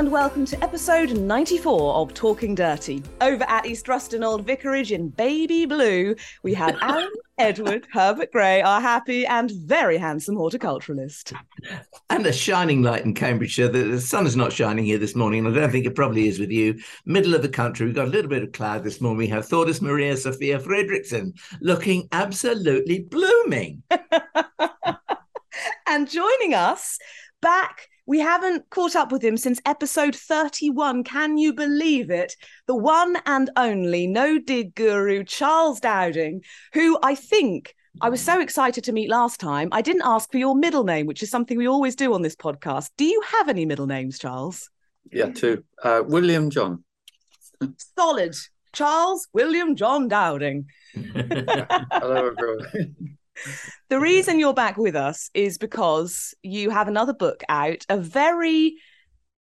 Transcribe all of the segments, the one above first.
And welcome to episode 94 of Talking Dirty. Over at East Ruston Old Vicarage in baby blue, we have Alan Edward Herbert Gray, our happy and very handsome horticulturalist. And a shining light in Cambridgeshire. The, the sun is not shining here this morning, and I don't think it probably is with you. Middle of the country, we've got a little bit of cloud this morning. We have Thordis Maria Sophia Fridriksson looking absolutely blooming. and joining us back we haven't caught up with him since episode 31. Can you believe it? The one and only no dig guru, Charles Dowding, who I think I was so excited to meet last time. I didn't ask for your middle name, which is something we always do on this podcast. Do you have any middle names, Charles? Yeah, two. Uh, William John. Solid. Charles William John Dowding. Hello, everyone the reason you're back with us is because you have another book out, a very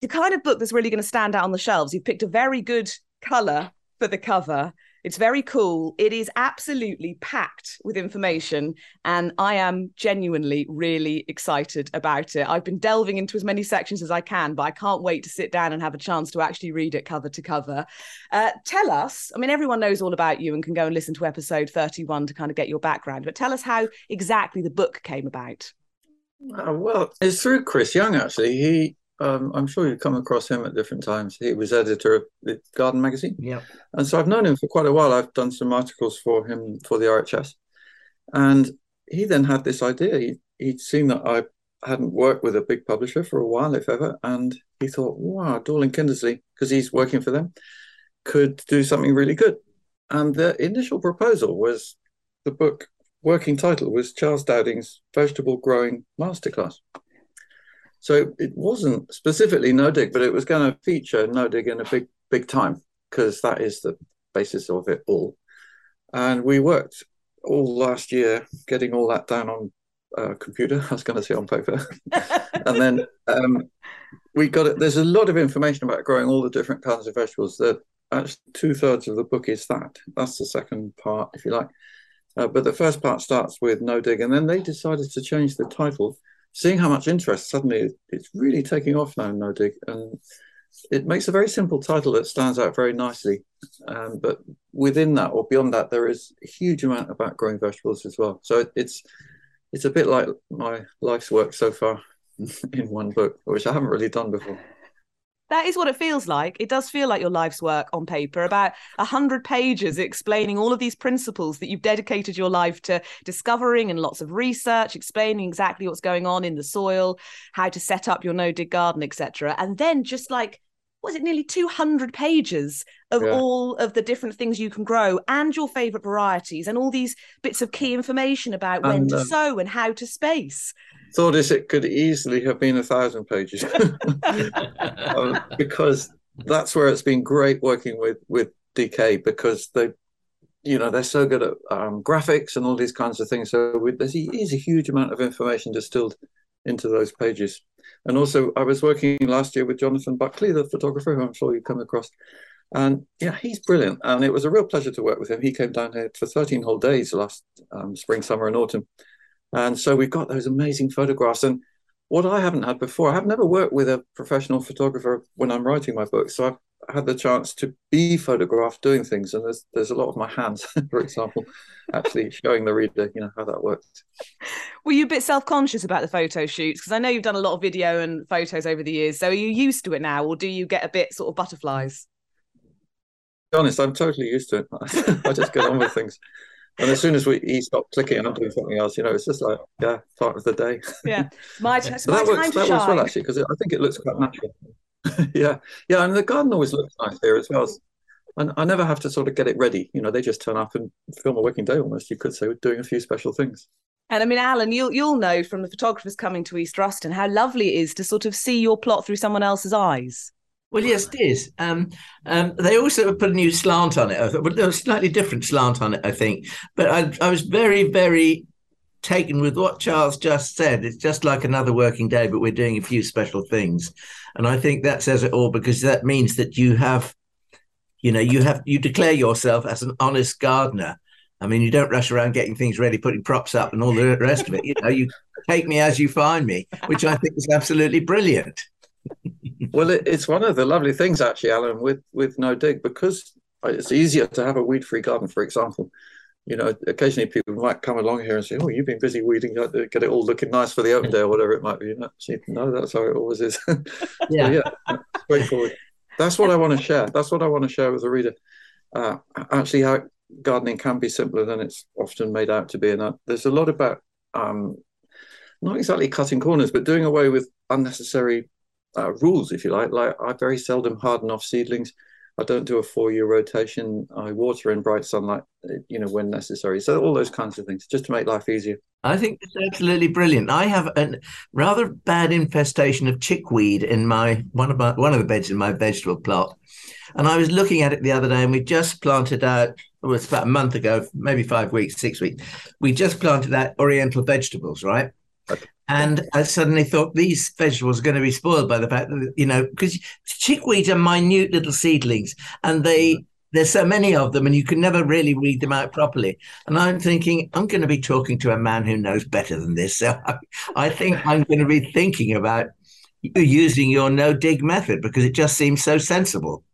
the kind of book that's really going to stand out on the shelves. You've picked a very good color for the cover it's very cool. It is absolutely packed with information. And I am genuinely really excited about it. I've been delving into as many sections as I can, but I can't wait to sit down and have a chance to actually read it cover to cover. Uh, tell us, I mean, everyone knows all about you and can go and listen to episode 31 to kind of get your background, but tell us how exactly the book came about. Uh, well, it's through Chris Young, actually. He um, I'm sure you've come across him at different times. He was editor of the Garden magazine. Yeah. And so I've known him for quite a while. I've done some articles for him for the RHS. And he then had this idea. He, he'd seen that I hadn't worked with a big publisher for a while, if ever. And he thought, wow, Dorling Kindersley, because he's working for them, could do something really good. And the initial proposal was the book, working title was Charles Dowding's Vegetable Growing Masterclass. So it wasn't specifically no dig, but it was going to feature no dig in a big, big time because that is the basis of it all. And we worked all last year getting all that down on uh, computer. I was going to say on paper, and then um, we got it. There's a lot of information about growing all the different kinds of vegetables. That actually two thirds of the book is that. That's the second part, if you like. Uh, but the first part starts with no dig, and then they decided to change the title seeing how much interest suddenly it's really taking off now no dig and it makes a very simple title that stands out very nicely. Um, but within that or beyond that there is a huge amount about growing vegetables as well. So it, it's it's a bit like my life's work so far in one book which i haven't really done before that is what it feels like. It does feel like your life's work on paper, about a hundred pages explaining all of these principles that you've dedicated your life to discovering and lots of research, explaining exactly what's going on in the soil, how to set up your no dig garden, etc. And then just like was it nearly 200 pages of yeah. all of the different things you can grow and your favorite varieties and all these bits of key information about when to uh, sow and how to space thought is it could easily have been a thousand pages. Um, because that's where it's been great working with with DK because they you know they're so good at um, graphics and all these kinds of things. So we, there's is a huge amount of information distilled into those pages. And also i was working last year with jonathan buckley the photographer who i'm sure you've come across. And yeah he's brilliant. And it was a real pleasure to work with him. He came down here for 13 whole days last um, spring summer and autumn and so we've got those amazing photographs. And what I haven't had before, I have never worked with a professional photographer when I'm writing my book. So I've had the chance to be photographed doing things. And there's there's a lot of my hands, for example, actually showing the reader, you know, how that works. Were you a bit self-conscious about the photo shoots? Because I know you've done a lot of video and photos over the years. So are you used to it now, or do you get a bit sort of butterflies? To be honest, I'm totally used to it. I just get on with things. And as soon as we he stopped clicking and I'm doing something else, you know, it's just like, yeah, part of the day. Yeah. My, t- so my that works, that shine. works well, actually, because I think it looks quite natural. yeah. Yeah. And the garden always looks nice here as well. And I never have to sort of get it ready. You know, they just turn up and film a working day almost, you could say, doing a few special things. And I mean, Alan, you'll you'll know from the photographers coming to East Ruston how lovely it is to sort of see your plot through someone else's eyes. Well, yes, it is. Um, um, they also put a new slant on it, a slightly different slant on it, I think. But I, I was very, very taken with what Charles just said. It's just like another working day, but we're doing a few special things. And I think that says it all because that means that you have, you know, you have, you declare yourself as an honest gardener. I mean, you don't rush around getting things ready, putting props up and all the rest of it. You know, you take me as you find me, which I think is absolutely brilliant well, it, it's one of the lovely things actually, Alan, with with no dig because it's easier to have a weed-free garden, for example. You know, occasionally people might come along here and say, "Oh, you've been busy weeding, get it all looking nice for the open day or whatever it might be." Actually, no, that's how it always is. yeah, yeah, straightforward. That's what I want to share. That's what I want to share with the reader. Uh, actually, how gardening can be simpler than it's often made out to be, and uh, there's a lot about um, not exactly cutting corners, but doing away with unnecessary uh, rules, if you like. Like I very seldom harden off seedlings. I don't do a four-year rotation. I water in bright sunlight, uh, you know, when necessary. So all those kinds of things, just to make life easier. I think it's absolutely brilliant. I have a rather bad infestation of chickweed in my one of my one of the beds in my vegetable plot, and I was looking at it the other day, and we just planted out. It was about a month ago, maybe five weeks, six weeks. We just planted out Oriental vegetables, right? And I suddenly thought these vegetables are going to be spoiled by the fact that, you know, because chickweed are minute little seedlings and they, there's so many of them and you can never really weed them out properly. And I'm thinking, I'm going to be talking to a man who knows better than this. So I, I think I'm going to be thinking about using your no dig method because it just seems so sensible.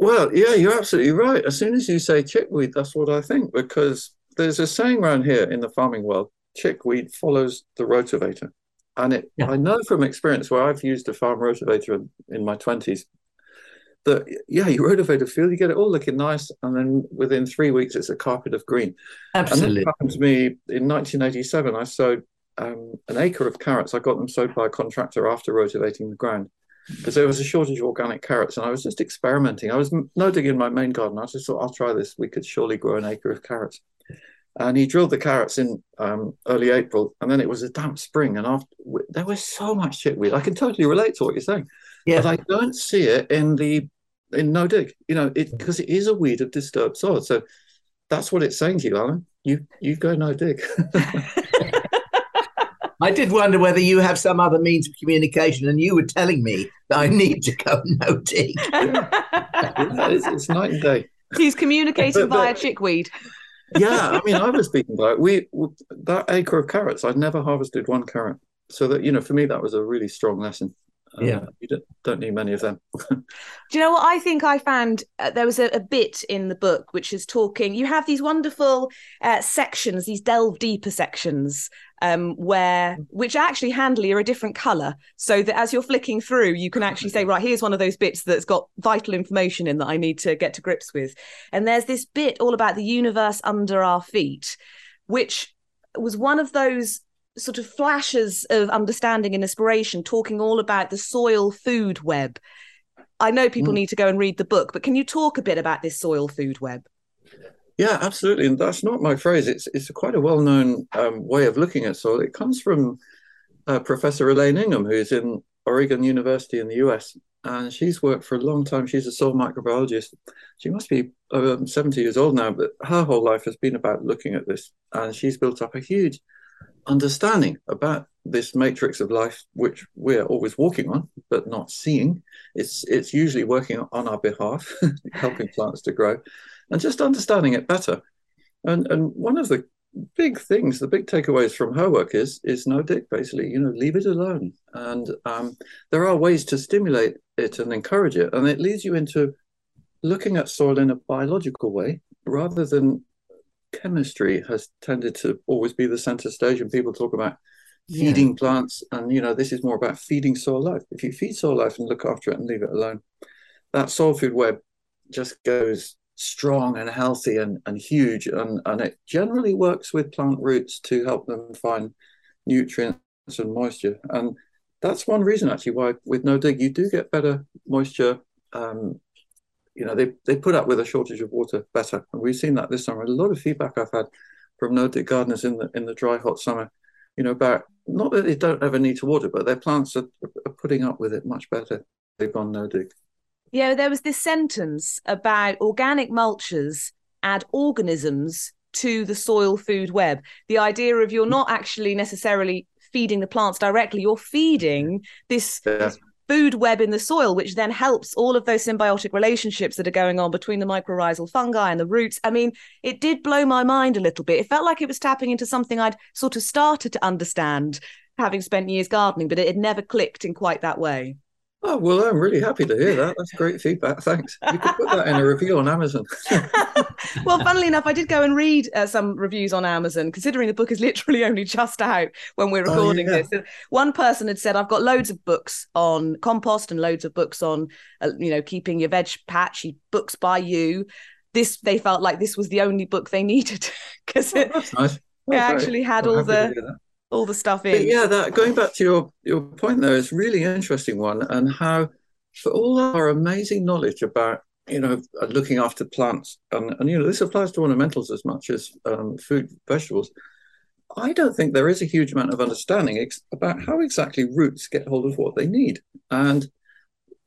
Well, yeah, you're absolutely right. As soon as you say chickweed, that's what I think because there's a saying around here in the farming world chickweed follows the rotavator. And it, yeah. I know from experience where I've used a farm rotavator in, in my 20s that, yeah, you rotivate a field, you get it all looking nice. And then within three weeks, it's a carpet of green. Absolutely. And that happened to me in 1987. I sowed um, an acre of carrots. I got them sowed by a contractor after rotivating the ground because there was a shortage of organic carrots and I was just experimenting. I was no digging in my main garden. I just thought, I'll try this. We could surely grow an acre of carrots and he drilled the carrots in um, early April, and then it was a damp spring, and after there was so much chickweed. I can totally relate to what you're saying, yeah. but I don't see it in the in no dig. You know, it because it is a weed of disturbed soil. So that's what it's saying to you, Alan. You you go no dig. I did wonder whether you have some other means of communication, and you were telling me that I need to go no dig. yeah. yeah it's, it's, night and day. He's communicating but, but, via chickweed yeah, I mean, I was speaking about we that acre of carrots. I'd never harvested one carrot, so that you know, for me, that was a really strong lesson. Uh, yeah, you don't, don't, need many of them. Do you know what I think? I found uh, there was a, a, bit in the book which is talking. You have these wonderful uh, sections, these delve deeper sections um, where which actually handily are a different color so that as you're flicking through you can actually say right here's one of those bits that's got vital information in that i need to get to grips with and there's this bit all about the universe under our feet which was one of those sort of flashes of understanding and inspiration talking all about the soil food web i know people mm. need to go and read the book but can you talk a bit about this soil food web yeah, absolutely. And that's not my phrase. It's it's quite a well known um, way of looking at soil. It comes from uh, Professor Elaine Ingham, who's in Oregon University in the US. And she's worked for a long time. She's a soil microbiologist. She must be um, 70 years old now, but her whole life has been about looking at this. And she's built up a huge understanding about this matrix of life, which we're always walking on, but not seeing. It's, it's usually working on our behalf, helping plants to grow and just understanding it better. And and one of the big things, the big takeaways from her work is is no dig basically. You know, leave it alone. And um, there are ways to stimulate it and encourage it, and it leads you into looking at soil in a biological way rather than chemistry has tended to always be the center stage and people talk about feeding yeah. plants and you know this is more about feeding soil life if you feed soil life and look after it and leave it alone that soil food web just goes strong and healthy and, and huge. And, and it generally works with plant roots to help them find nutrients and moisture. And that's one reason actually why with no dig you do get better moisture. Um, you know, they, they put up with a shortage of water better. And we've seen that this summer. A lot of feedback I've had from no dig gardeners in the in the dry, hot summer, you know, about not that they don't ever need to water, but their plants are, are putting up with it much better. They've gone no dig. Yeah, there was this sentence about organic mulches add organisms to the soil food web. The idea of you're not actually necessarily feeding the plants directly, you're feeding this, Yeah. this food web in the soil, which then helps all of those symbiotic relationships that are going on between the mycorrhizal fungi and the roots. I mean, it did blow my mind a little bit. It felt like it was tapping into something I'd sort of started to understand having spent years gardening, but it had never clicked in quite that way. Oh, well, I'm really happy to hear that. That's great feedback. Thanks. You could put that in a review on Amazon. well, funnily enough, I did go and read uh, some reviews on Amazon, considering the book is literally only just out when we're Oh, recording yeah. this. And One person had said, "I've got loads of books on compost and loads of books on, uh, you know, keeping your veg patchy. Books by you." This they felt like this was the only book they needed because Oh, nice. it Oh, great. actually had all the. All the stuff But in. yeah, that going back to your your point there is really interesting one, and how for all our amazing knowledge about you know looking after plants, and, and you know this applies to ornamentals as much as um, food vegetables. I don't think there is a huge amount of understanding ex- about how exactly roots get hold of what they need, and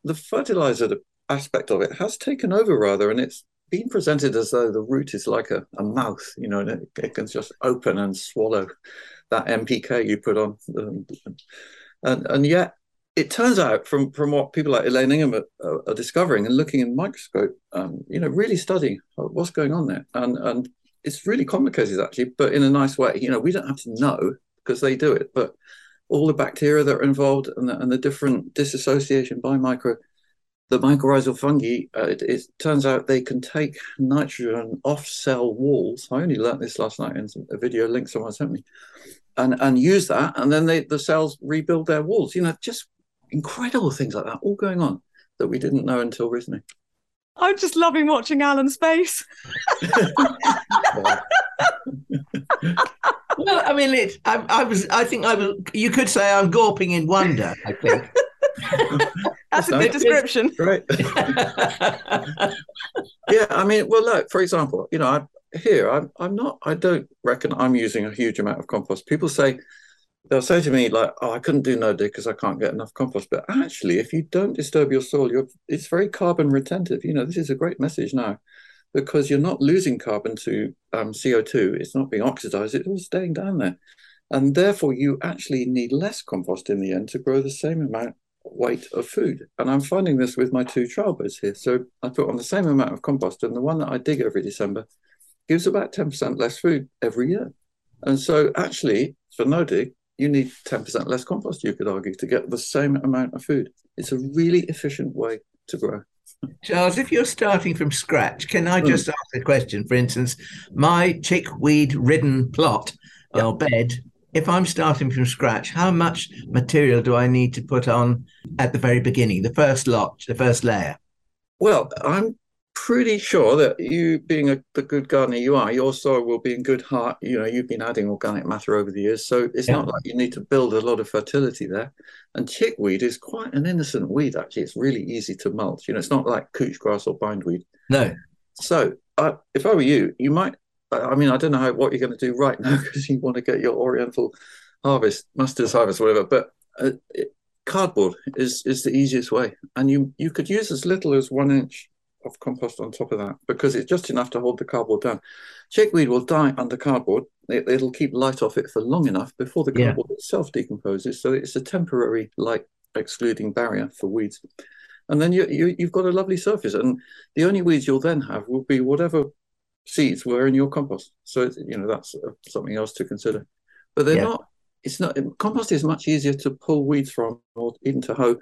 the fertilizer aspect of it has taken over rather, and it's been presented as though the root is like a, a mouth, you know, and it, it can just open and swallow that NPK you put on. Um, and, and yet, it turns out from, from what people like Elaine Ingham are, are, discovering and looking in microscope, um, you know, really studying what's going on there. And, and it's really complicated, actually, but in a nice way. You know, we don't have to know because they do it, but all the bacteria that are involved and the, and the different disassociation by micro the mycorrhizal fungi, uh, it, it turns out they can take nitrogen off cell walls. I only learnt this last night in a video link someone sent me, and and use that, and then they the cells rebuild their walls. You know, just incredible things like that all going on that we didn't know until recently. I'm just loving watching Alan's face. Well, I mean, it. I, I was. I think I was. You could say I'm gawping in wonder. I think. That's a Nice. good description. Right. yeah, I mean, well, look, for example, you know, I, here I'm I'm not. I don't reckon I'm using a huge amount of compost. People say they'll say to me like, "Oh, I couldn't do no dig because I can't get enough compost." But actually, if you don't disturb your soil, you're it's very carbon retentive. You know, this is a great message now because you're not losing carbon to um, CO2. It's not being oxidized. It's all staying down there, and therefore you actually need less compost in the end to grow the same amount weight of food. And I'm finding this with my two trial beds here. So I put on the same amount of compost, and the one that I dig every December gives about 10% less food every year. And so actually, for no dig, you need 10% less compost, you could argue, to get the same amount of food. It's a really efficient way to grow. Charles, if you're starting from scratch, can I hmm. just ask a question? For instance, my chickweed ridden plot or bed, if I'm starting from scratch, how much material do I need to put on at the very beginning, the first lot, the first layer? Well, I'm pretty sure that you, being a, the good gardener you are, your soil will be in good heart. You know, you've been adding organic matter over the years, so it's Yeah. not like you need to build a lot of fertility there. And chickweed is quite an innocent weed, actually. It's really easy to mulch. You know, it's not like couch grass or bindweed. No. So, uh, if I were you, you might. I mean, I don't know how, what you're going to do right now because you want to get your Oriental harvest, master's harvest, whatever. But uh, it, cardboard is is the easiest way, and you you could use as little as one inch of compost on top of that because it's just enough to hold the cardboard down. Chickweed will die under cardboard. It, it'll keep light off it for long enough before the Yeah. cardboard itself decomposes. So it's a temporary light excluding barrier for weeds. And then you, you you've got a lovely surface, and the only weeds you'll then have will be whatever seeds were in your compost. So it's, you know that's uh, something else to consider. But they're Yeah. not. It's not. Compost is much easier to pull weeds from or even to hoe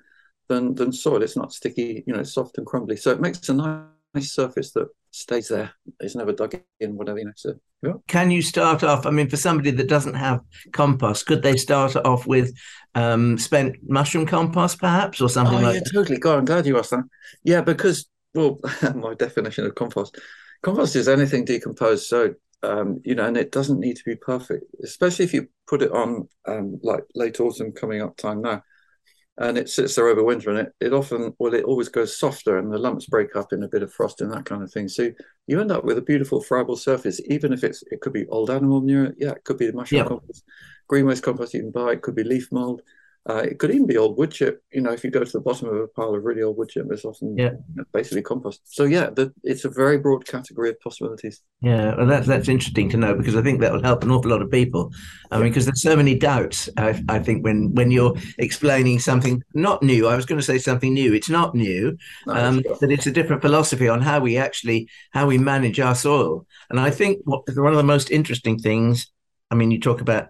than than soil. It's not sticky. You know, it's soft and crumbly. So it makes a nice, nice surface that stays there. It's never dug in. Whatever you know. So yeah. Can you start off? I mean, for somebody that doesn't have compost, could they start off with um, spent mushroom compost, perhaps, or something Oh, like yeah, that? totally. God, I'm glad you asked that. Yeah, because well, my definition of compost, compost is anything decomposed. So um, you know, and it doesn't need to be perfect, especially if you put it on um, like late autumn coming up time now, and it sits there over winter, and it it often well, it always goes softer, and the lumps break up in a bit of frost and that kind of thing. So you end up with a beautiful friable surface, even if it's it could be old animal manure, yeah, it could be the mushroom Yeah. compost, green waste compost you can buy, it could be leaf mold Uh, it could even be old wood chip. You know, if you go to the bottom of a pile of really old wood chip, there's often Yeah. basically compost. So yeah, the, it's a very broad category of possibilities. Yeah, well, that's that's interesting to know because I think that will help an awful lot of people. I mean, because there's so many doubts. I, I think when when you're explaining something not new, I was going to say something new. It's not new, No, um, sure. but it's a different philosophy on how we actually how we manage our soil. And I think what one of the most interesting things. I mean, you talk about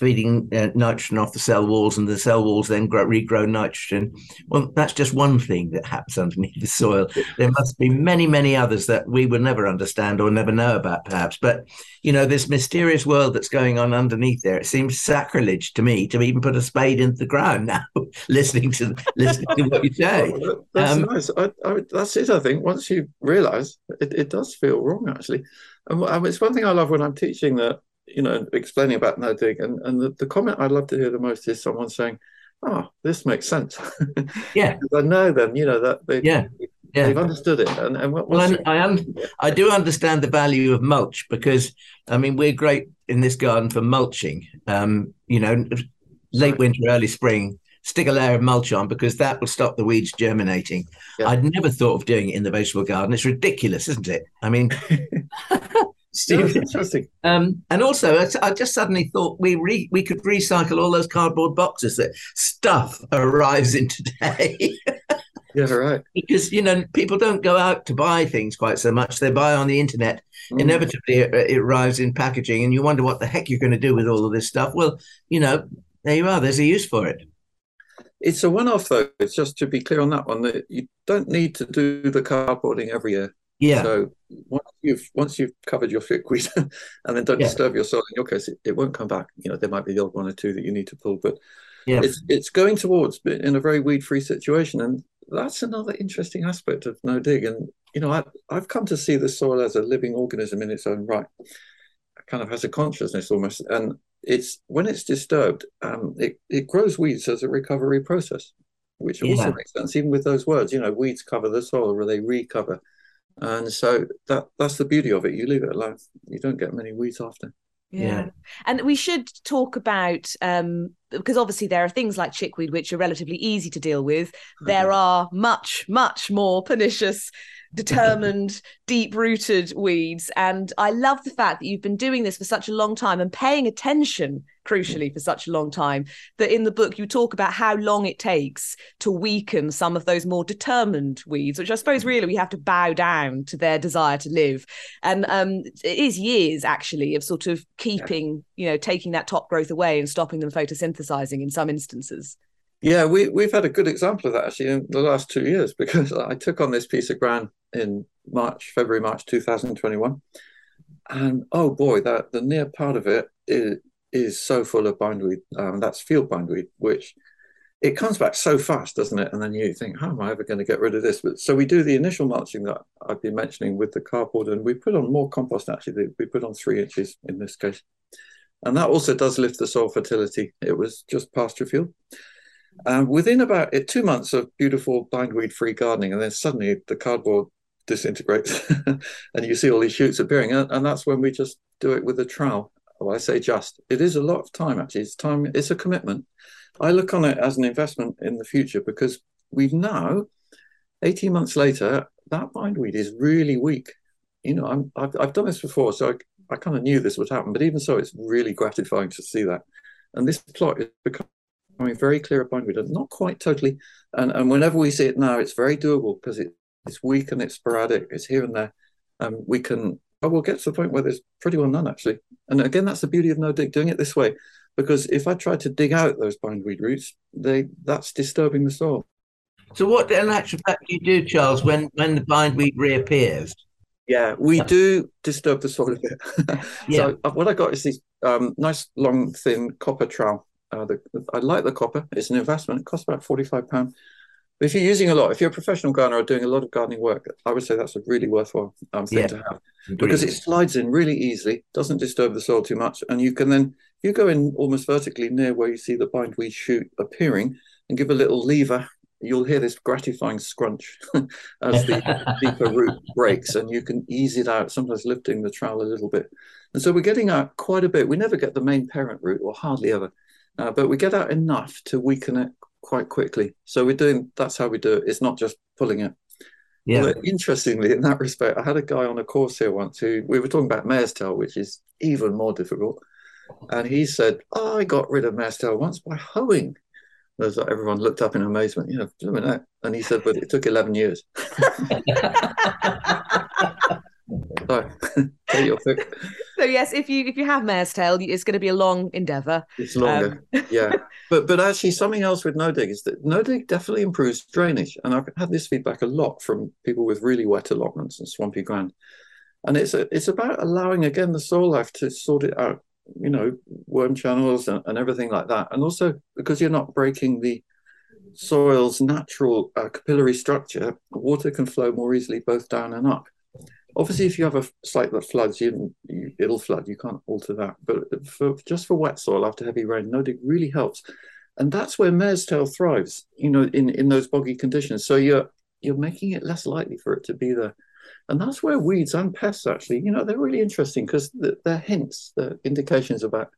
feeding uh, nitrogen off the cell walls, and the cell walls then grow, regrow nitrogen. Well, that's just one thing that happens underneath the soil. There must be many, many others that we will never understand or never know about, perhaps. But you know, this mysterious world that's going on underneath there. It seems sacrilege to me to even put a spade into the ground now. listening to listening to what you say. Oh, that's Um, nice. I, I, that's it. I think once you realise, it, it does feel wrong actually. And it's one thing I love when I'm teaching that you know explaining about no dig, and and the, the comment I love to hear the most is someone saying, "Oh, this makes sense." Yeah, I know them, you know that they yeah, yeah. they've understood it, and and what, Well, I, I, un- I do understand the value of mulch because I mean we're great in this garden for mulching. Um, you know, late winter, early spring, stick a layer of mulch on because that will stop the weeds germinating. Yeah. I'd never thought of doing it in the vegetable garden. It's ridiculous, isn't it? I mean, Yeah, it's interesting. um, and also I, I just suddenly thought we re- we could recycle all those cardboard boxes that stuff arrives in today. Yeah, right. because you know people don't go out to buy things quite so much they buy on the internet Mm. inevitably it, it arrives in packaging and you wonder what the heck you're going to do with all of this stuff well you know there you are there's a use for it It's a one-off though. It's just to be clear on that one that you don't need to do the cardboarding every year. Yeah So once you've once you've covered your fig-weed and then don't Yeah. disturb your soil, in your case, it, it won't come back. You know, there might be the odd one or two that you need to pull, but yeah it's it's going towards in a very weed-free situation, and that's another interesting aspect of no dig. And you know, I I've come to see the soil as a living organism in its own right. It kind of has a consciousness almost, and it's when it's disturbed, um, it it grows weeds as a recovery process, which also Yeah. makes sense even with those words. You know, weeds cover the soil, or they recover. And so that that's the beauty of it. You leave it alone. You don't get many weeds after. Yeah. And we should talk about um because obviously there are things like chickweed which are relatively easy to deal with. There are much, much more pernicious, determined, deep-rooted weeds. And I love the fact that you've been doing this for such a long time and paying attention, crucially, for such a long time, that in the book you talk about how long it takes to weaken some of those more determined weeds, which I suppose really we have to bow down to their desire to live and um, it is years actually of sort of keeping you know taking that top growth away and stopping them photosynthesizing in some instances Yeah, we we've had a good example of that actually in the last two years because I took on this piece of ground in March, February, March 2021. And oh boy, that the near part of it is, is so full of bindweed. Um, that's field bindweed, which it comes back so fast, doesn't it? And then you think, how am I ever going to get rid of this? But so we do the initial mulching that I've been mentioning with the cardboard, and we put on more compost actually. We put on three inches in this case. And that also does lift the soil fertility. It was just pasture field. And within about eh, two months of beautiful bindweed free gardening, and then suddenly the cardboard disintegrates and you see all these shoots appearing. And, and that's when we just do it with a trowel. Well, I say just, it is a lot of time actually. It's time, it's a commitment. I look on it as an investment in the future because we've now, 18 months later, that bindweed is really weak. You know, I've, I've done this before, so I, I kind of knew this would happen, but even so, it's really gratifying to see that. And this plot is becoming very clear bindweed, and not quite totally. And, and whenever we see it now, it's very doable because it, it's weak and it's sporadic. It's here and there. Um, we can, oh, we'll get to the point where there's pretty well none actually. And again, that's the beauty of no dig, doing it this way. Because if I try to dig out those bindweed roots, they that's disturbing the soil. So what in actual fact do you do, Charles, when when the bindweed reappears? Yeah, we do disturb the soil a bit. Yeah. so uh, what I got is these um, nice, long, thin copper trowel. Uh, the, I like the copper. It's an investment. It costs about forty-five pound. But if you're using a lot, if you're a professional gardener or doing a lot of gardening work, I would say that's a really worthwhile um, thing Yeah. to have because it slides in really easily, doesn't disturb the soil too much, and you can then you go in almost vertically near where you see the bindweed shoot appearing and give a little lever. You'll hear this gratifying scrunch as the deeper root breaks, and you can ease it out, sometimes lifting the trowel a little bit. And so we're getting out quite a bit. We never get the main parent root, or hardly ever. uh, but we get out enough to weaken it quite quickly. So we're doing that's how we do it. It's not just pulling it. Yeah. But interestingly, in that respect, I had a guy on a course here once who we were talking about mare's tail, which is even more difficult. And he said, oh, I got rid of mare's tail once by hoeing. There's like everyone looked up in amazement, you know. And he said, but it took 11 years. so. So yes, if you if you have mare's tail, it's going to be a long endeavour. It's longer, yeah. But but actually, something else with no dig is that no dig definitely improves drainage, and I've had this feedback a lot from people with really wet allotments and swampy ground. And it's a, it's about allowing again the soil life to sort it out, you know, worm channels and, and everything like that, and also because you're not breaking the soil's natural uh, capillary structure, water can flow more easily both down and up. Obviously, if you have a site that floods, you, you, it'll flood. You can't alter that. But for just for wet soil after heavy rain, no dig really helps, and that's where mare's tail thrives. You know, in in those boggy conditions. So you're you're making it less likely for it to be there, and that's where weeds and pests actually. You know, they're really interesting because they're hints, they're indications about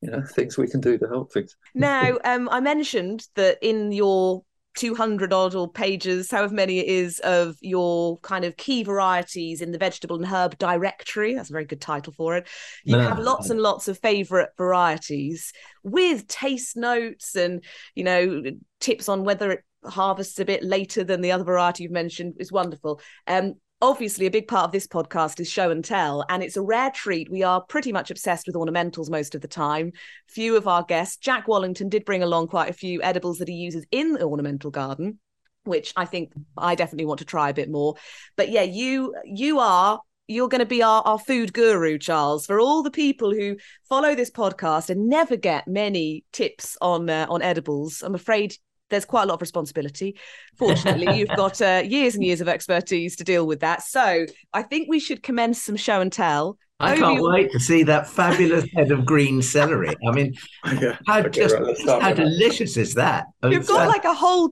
you know things we can do to help things. Now, um, I mentioned that in your 200 odd or pages, however many it is, of your kind of key varieties in the vegetable and herb directory. That's a very good title for it. You No. have lots and lots of favorite varieties with taste notes and, you know, tips on whether it harvests a bit later than the other variety you've mentioned is wonderful. Um, obviously a big part of this podcast is show and tell and it's a rare treat. We are pretty much obsessed with ornamentals most of the time. Few of our guests jack wallington did bring along quite a few edibles that he uses in the ornamental garden which i think i definitely want to try a bit more. But yeah you you are you're going to be our, our food guru charles. For all the people who follow this podcast and never get many tips on uh, on edibles i'm afraid there's quite a lot of responsibility. Fortunately, you've got uh, years and years of expertise to deal with that. So I think we should commence some show and tell. I Over can't you- wait to see that fabulous head of green celery. I mean, yeah. how Okay, just right, let's how delicious is that? You've got so- like a whole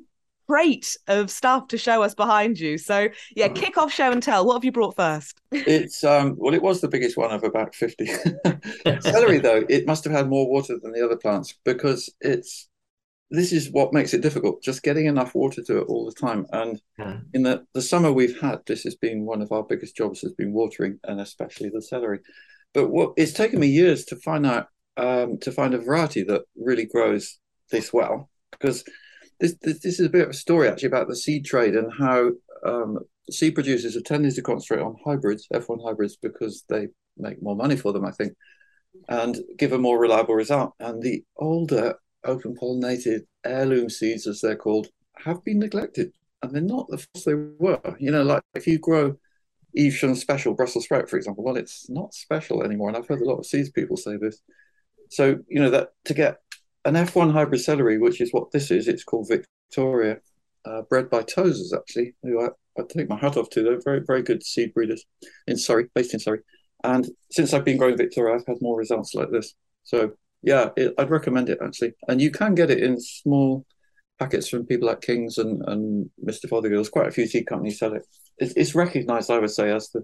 crate of stuff to show us behind you. So yeah, kick off show and tell. What have you brought first? It's um well, it was the biggest one of about fifty. Celery, though, it must have had more water than the other plants because it's this is what makes it difficult, just getting enough water to it all the time. And Yeah. in the, the summer we've had, this has been one of our biggest jobs has been watering and especially the celery. But what it's taken me years to find out um, to find a variety that really grows this well because this, this this is a bit of a story actually about the seed trade and how um, seed producers are tending to concentrate on hybrids, F1 hybrids, because they make more money for them, I think, and give a more reliable result. And the older open pollinated heirloom seeds, as they're called, have been neglected. And they're not the first they were. You know, like if you grow Evesham Special Brussels sprout, for example, well, it's not special anymore. And I've heard a lot of seeds people say this. So, you know, that to get an F1 hybrid celery, which is what this is, it's called Victoria, uh, bred by Tozers, actually, who I, I take my hat off to. They're very, very good seed breeders in Surrey, based in Surrey. And since I've been growing Victoria, I've had more results like this. So, yeah, it, I'd recommend it actually. And you can get it in small packets from people like Kings and, and Mr. Fothergill's. Quite a few seed companies sell it. It's, it's recognized, I would say, as the,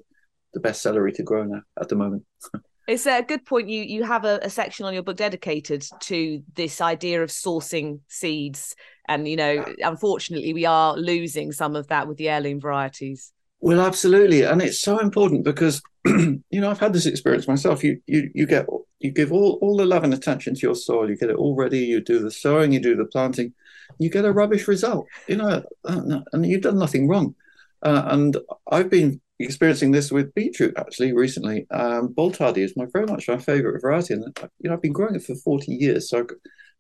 the best celery to grow now at the moment. It's a good point. You you have a, a section on your book dedicated to this idea of sourcing seeds, and you know, unfortunately, we are losing some of that with the heirloom varieties. Well, absolutely, and it's so important because you know I've had this experience myself. You you you get you give all all the love and attention to your soil. You get it all ready. You do the sowing. You do the planting. You get a rubbish result. You know, and you've done nothing wrong. Uh, and I've been experiencing this with beetroot actually recently. Um, Boltardi is my very much my favourite variety, and you know I've been growing it for forty years. So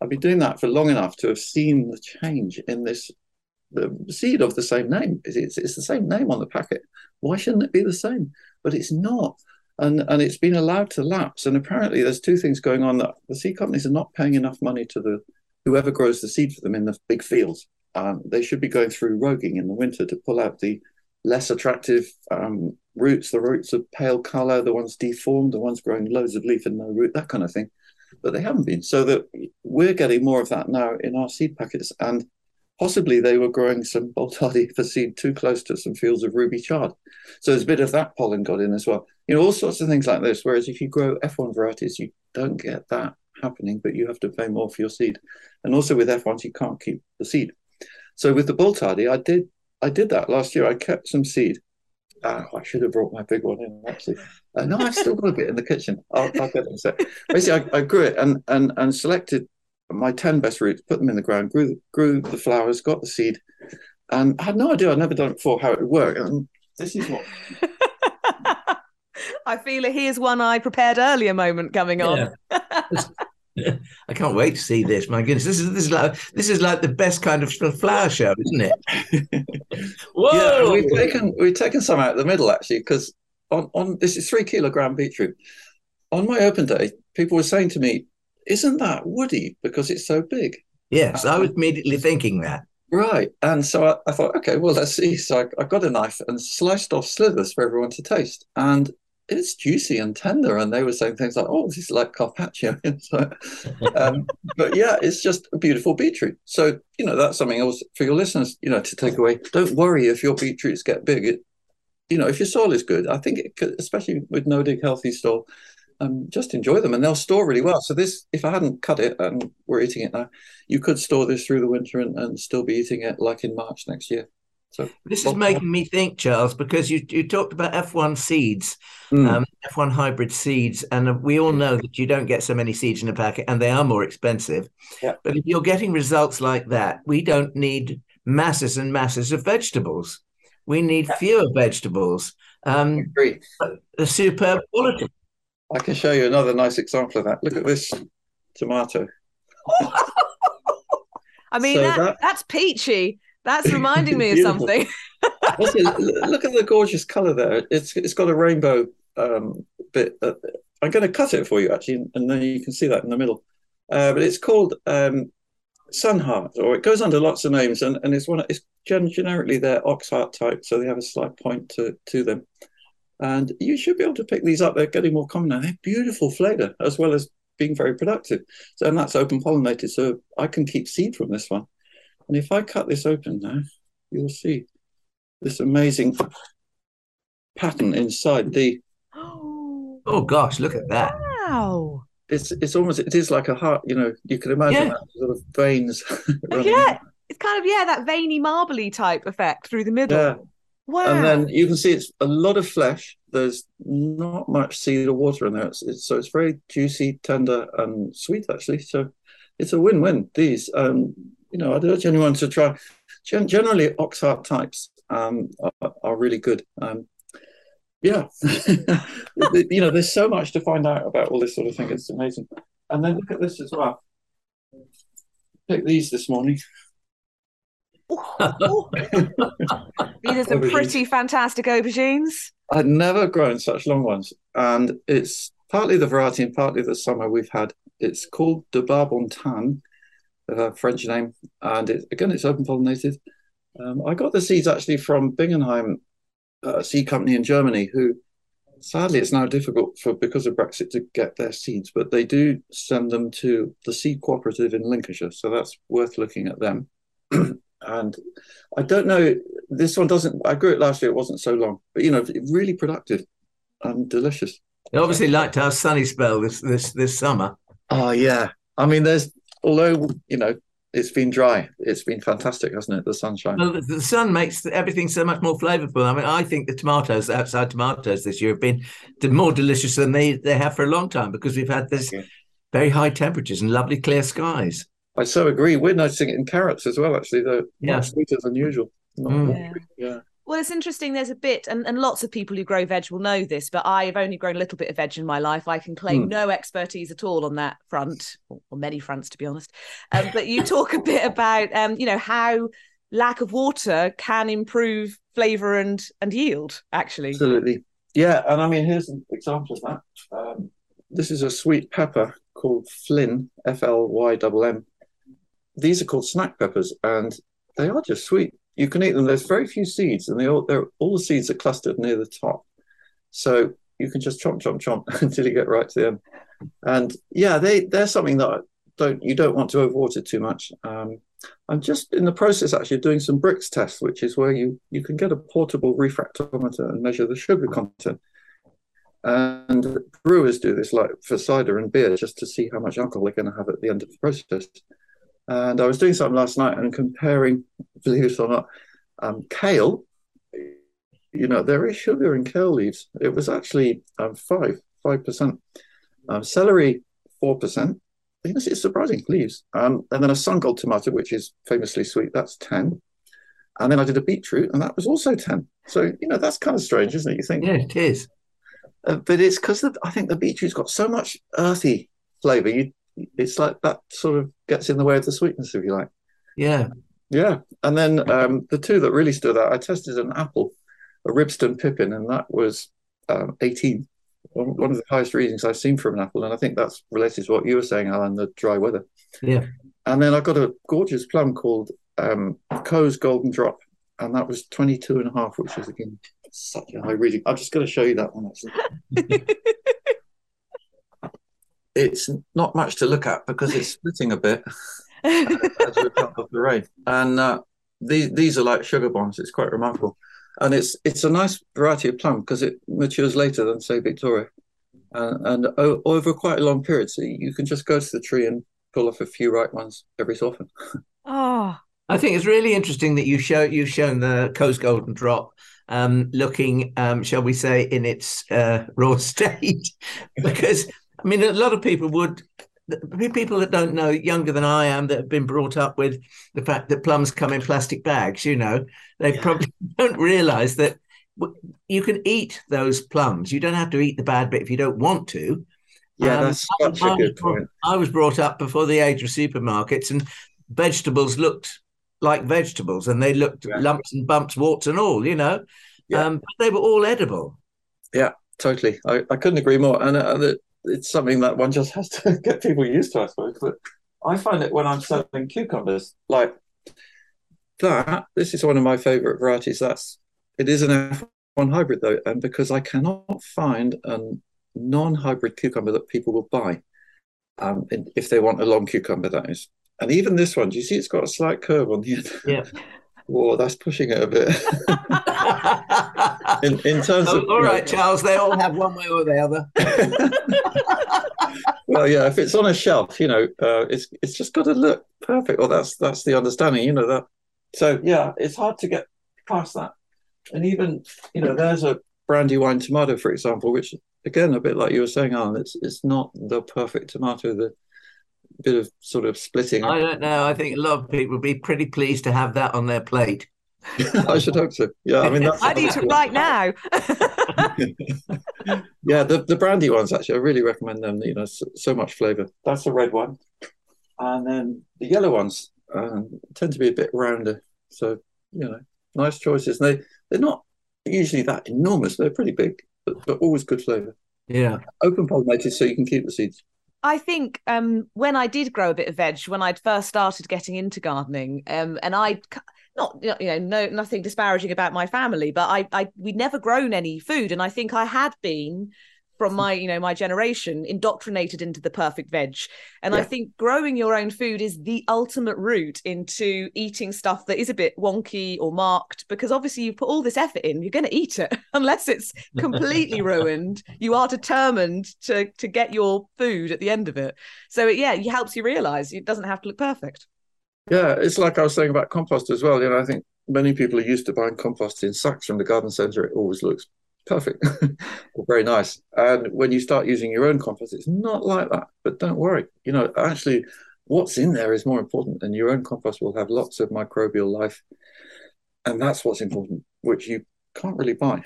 I've been doing that for long enough to have seen the change in this the seed of the same name. It's, it's the same name on the packet. Why shouldn't it be the same? But it's not. And, and it's been allowed to lapse. And apparently, there's two things going on that the seed companies are not paying enough money to the whoever grows the seed for them in the big fields. Um, they should be going through roguing in the winter to pull out the less attractive um, roots, the roots of pale color, the ones deformed, the ones growing loads of leaf and no root, that kind of thing. But they haven't been. So that we're getting more of that now in our seed packets. And possibly they were growing some Boltardi for seed too close to some fields of ruby chard. So there's a bit of that pollen got in as well. You know, all sorts of things like this. Whereas if you grow F1 varieties, you don't get that happening, but you have to pay more for your seed. And also with F1s, you can't keep the seed. So with the Boltardi, I did I did that last year. I kept some seed. Oh, I should have brought my big one in actually. Uh, no, I've still got a bit in the kitchen. I'll, I'll get it in a sec. Basically, I, I, grew it and and and selected my ten best roots, put them in the ground, grew grew the flowers, got the seed, and I had no idea. I'd never done it before how it would work. And this is what. I feel a here's one I prepared earlier moment coming on. Yeah. I can't wait to see this. My goodness, this is this is like this is like the best kind of flower show, isn't it? Whoa! Yeah, we've taken we've taken some out of the middle actually because on on this is three kilogram beetroot. On my open day, people were saying to me, "Isn't that woody because it's so big?" Yes, I was immediately thinking that. Right. And so I, I, thought, okay, well, let's see. So I, I, got a knife and sliced off slivers for everyone to taste. And it's juicy and tender. And they were saying things like, oh, this is like carpaccio. so, um, but yeah, it's just a beautiful beetroot. So, you know, that's something else for your listeners, you know, to take away. Don't worry if your beetroots get big. It, you know, if your soil is good, I think, it could, especially with no dig healthy soil, um, just enjoy them and they'll store really well. So this, if I hadn't cut it and we're eating it now, you could store this through the winter and, and still be eating it like in March next year. So this is making me think, Charles, because you you talked about F1 seeds, mm. um, F1 hybrid seeds, and we all know that you don't get so many seeds in a packet, and they are more expensive. Yeah. But if you're getting results like that, we don't need masses and masses of vegetables. We need fewer vegetables. Um, agree. A superb quality. I can show you another nice example of that. Look at this tomato. I mean, so that, that, that's peachy. That's reminding me of something. look at the gorgeous color there. It's it's got a rainbow um, bit. Uh, I'm going to cut it for you actually, and then you can see that in the middle. Uh, but it's called um, Sunheart, or it goes under lots of names, and, and it's one. It's generically they're oxheart type, so they have a slight point to to them. And you should be able to pick these up. They're getting more common now. They're beautiful flavour as well as being very productive. So, and that's open pollinated. So I can keep seed from this one. And if I cut this open now, you'll see this amazing pattern inside the. Oh gosh, look at that! Wow. It's it's almost it is like a heart. You know, you can imagine yeah. that sort of veins. yeah, it's kind of yeah that veiny marbly type effect through the middle. Yeah. Wow. And then you can see it's a lot of flesh. There's not much seed or water in there. It's, it's, so it's very juicy, tender, and sweet, actually. So it's a win win. These, um, you know, I'd urge anyone to try. Gen- generally, Oxheart types um, are, are, really good. Um, yeah. you know, there's so much to find out about all this sort of thing. It's amazing. And then look at this as well. Pick these this morning. These are some pretty fantastic aubergines. I'd never grown such long ones, and it's partly the variety and partly the summer we've had. It's called de Barbentane, a French name, and it, again, it's open pollinated. Um, I got the seeds actually from Bingenheim, a seed company in Germany, who sadly it's now difficult for because of Brexit to get their seeds, but they do send them to the Seed Cooperative in Lincolnshire, so that's worth looking at them. and I don't know. This one doesn't. I grew it last year. It wasn't so long, but you know, really productive and delicious. You obviously liked our sunny spell this this this summer. Oh yeah. I mean, there's although you know it's been dry. It's been fantastic, hasn't it? The sunshine. Well, the sun makes everything so much more flavourful. I mean, I think the tomatoes, outside tomatoes this year, have been more delicious than they, they have for a long time because we've had this very high temperatures and lovely clear skies. I so agree. We're noticing it in carrots as well. Actually, they're yeah. much sweeter than usual. Mm. Yeah. yeah. Well, it's interesting. There's a bit, and, and lots of people who grow veg will know this, but I've only grown a little bit of veg in my life. I can claim mm. no expertise at all on that front, or, or many fronts, to be honest. Um, but you talk a bit about, um, you know, how lack of water can improve flavour and and yield. Actually, absolutely, yeah. And I mean, here's an example of that. Um, this is a sweet pepper called Flynn, F L Y M M these are called snack peppers, and they are just sweet. You can eat them. There's very few seeds, and they all all the seeds are clustered near the top, so you can just chomp chomp chomp until you get right to the end. And yeah, they they're something that don't you don't want to overwater too much. Um, I'm just in the process actually of doing some Brix tests, which is where you you can get a portable refractometer and measure the sugar content. And brewers do this like for cider and beer just to see how much alcohol they're going to have at the end of the process. And I was doing something last night and comparing, believe it or not, um, kale. You know, there is sugar in kale leaves. It was actually um, five, five percent. Um, celery, four percent. It's surprising leaves. Um, and then a Sungold tomato, which is famously sweet, that's ten. And then I did a beetroot, and that was also ten. So you know that's kind of strange, isn't it? You think? Yeah, it is. Uh, but it's because I think the beetroot's got so much earthy flavour. You, it's like that sort of gets in the way of the sweetness, if you like. Yeah. Yeah. And then um, the two that really stood out, I tested an apple, a Ribston Pippin, and that was um, 18. One of the highest readings I've seen from an apple. And I think that's related to what you were saying, Alan, the dry weather. Yeah. And then I got a gorgeous plum called um, Coe's Golden Drop, and that was 22 and a half, which is again such a high reading. I'm just going to show you that one actually. it's not much to look at because it's splitting a bit as we come off the rain. And uh, these these are like sugar bombs. It's quite remarkable, and it's it's a nice variety of plum because it matures later than say Victoria, uh, and o- over quite a long period. So you can just go to the tree and pull off a few right ones every so often. oh. I think it's really interesting that you show you've shown the Coe's Golden Drop um, looking, um, shall we say, in its uh, raw state, because I mean, a lot of people would people that don't know younger than I am that have been brought up with the fact that plums come in plastic bags, you know, they yeah. probably don't realize that you can eat those plums. You don't have to eat the bad bit if you don't want to. Yeah, um, that's such I, a good point. I was brought up before the age of supermarkets, and vegetables looked like vegetables and they looked yeah. lumps and bumps, warts and all, you know. Yeah. Um, but they were all edible. Yeah, totally. I, I couldn't agree more. And uh, it's something that one just has to get people used to, I suppose. But I find it when I'm selling cucumbers, like that. This is one of my favorite varieties. That's it is an F1 hybrid though, and because I cannot find a non-hybrid cucumber that people will buy, um, if they want a long cucumber, that is. And even this one, do you see it's got a slight curve on the end? Yeah. Whoa, that's pushing it a bit. in, in terms oh, of all right, know, Charles, they all have one way or the other. well, yeah, if it's on a shelf, you know, uh, it's it's just got to look perfect. Well, that's that's the understanding, you know that. So yeah, it's hard to get past that. And even you know, there's a Brandywine tomato, for example, which again, a bit like you were saying, Alan, it's it's not the perfect tomato. The bit of sort of splitting. I don't know. I think a lot of people would be pretty pleased to have that on their plate. I should hope so. Yeah, I mean, that's I need to right now. yeah, the, the Brandywines actually, I really recommend them. You know, so, so much flavour. That's the red one, and then the yellow ones um, tend to be a bit rounder. So you know, nice choices. And they they're not usually that enormous. They're pretty big, but, but always good flavour. Yeah, open pollinated, so you can keep the seeds. I think um, when I did grow a bit of veg, when I'd first started getting into gardening, um, and I not you know no nothing disparaging about my family, but I I we'd never grown any food, and I think I had been from hmm. my you know my generation indoctrinated into the perfect veg. And yeah. i think growing your own food is the ultimate route into eating stuff that is a bit wonky or marked because obviously you put all this effort in you're going to eat it. Unless it's completely ruined you are determined to to get your food at the end of it. So it, yeah it helps you realize it doesn't have to look perfect. Yeah it's like i was saying about compost as well. You know i think many people are used to buying compost in sacks from the garden centre. It always looks perfect. Very nice. And when you start using your own compost it's not like that. But don't worry. You know actually what's in there is more important and your own compost will have lots of microbial life. And that's what's important which you can't really buy.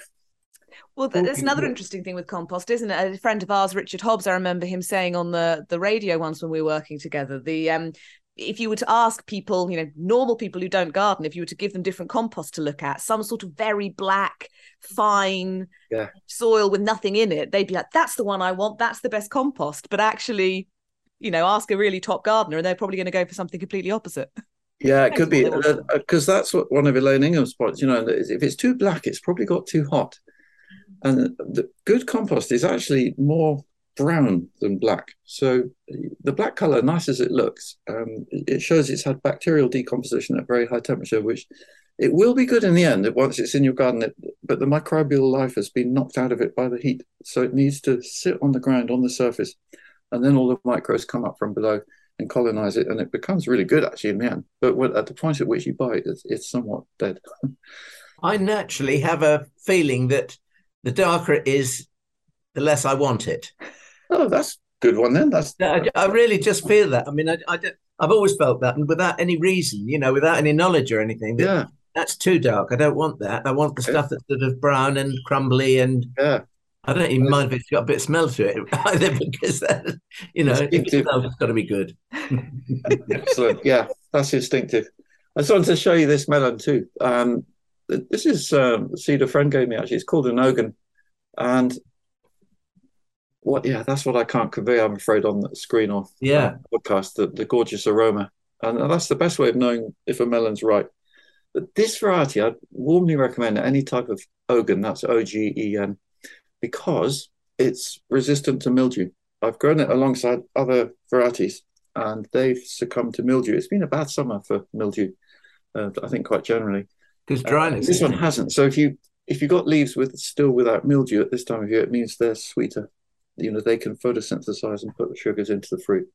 Well, that's another interesting thing with compost, isn't it? A friend of ours, Richard Hobbs, I remember him saying on the the radio once when we were working together, the um, if you were to ask people, you know, normal people who don't garden, if you were to give them different compost to look at, some sort of very black, fine yeah. soil with nothing in it, they'd be like, that's the one I want. That's the best compost. But actually, you know, ask a really top gardener and they're probably going to go for something completely opposite. Yeah, it could be because uh, that's what one of Elaine Ingham's points. You know, if it's too black, it's probably got too hot. And the good compost is actually more brown than black. So the black color, nice as it looks, um, it shows it's had bacterial decomposition at very high temperature, which it will be good in the end once it's in your garden, it, but the microbial life has been knocked out of it by the heat. So it needs to sit on the ground on the surface, and then all the microbes come up from below and colonize it, and it becomes really good actually in the end. But when, at the point at which you buy it, it's, it's somewhat dead. I naturally have a feeling that the darker it is, the less I want it. Oh, that's good one then. That's I, I really just feel that. I mean, I, I have always felt that, and without any reason, you know, without any knowledge or anything. Yeah, that's too dark. I don't want that. I want the stuff that's sort of brown and crumbly and yeah. I don't even mind if it's got a bit of smell to it either, because that, you know, smells, it's got to be good. Excellent. Yeah, that's instinctive. I just wanted to show you this melon too. Um, this is um, seed a friend gave me actually. It's called an Ogen, and what? Yeah, that's what I can't convey. I'm afraid on the screen or yeah podcast. The, the gorgeous aroma, and that's the best way of knowing if a melon's right. But this variety, I'd warmly recommend any type of Ogen. That's O G E N, because it's resistant to mildew. I've grown it alongside other varieties, and they've succumbed to mildew. It's been a bad summer for mildew, uh, I think, quite generally. Because dryness. Uh, this one hasn't. So if you if you got leaves with still without mildew at this time of year, it means they're sweeter. You know, they can photosynthesize and put the sugars into the fruit.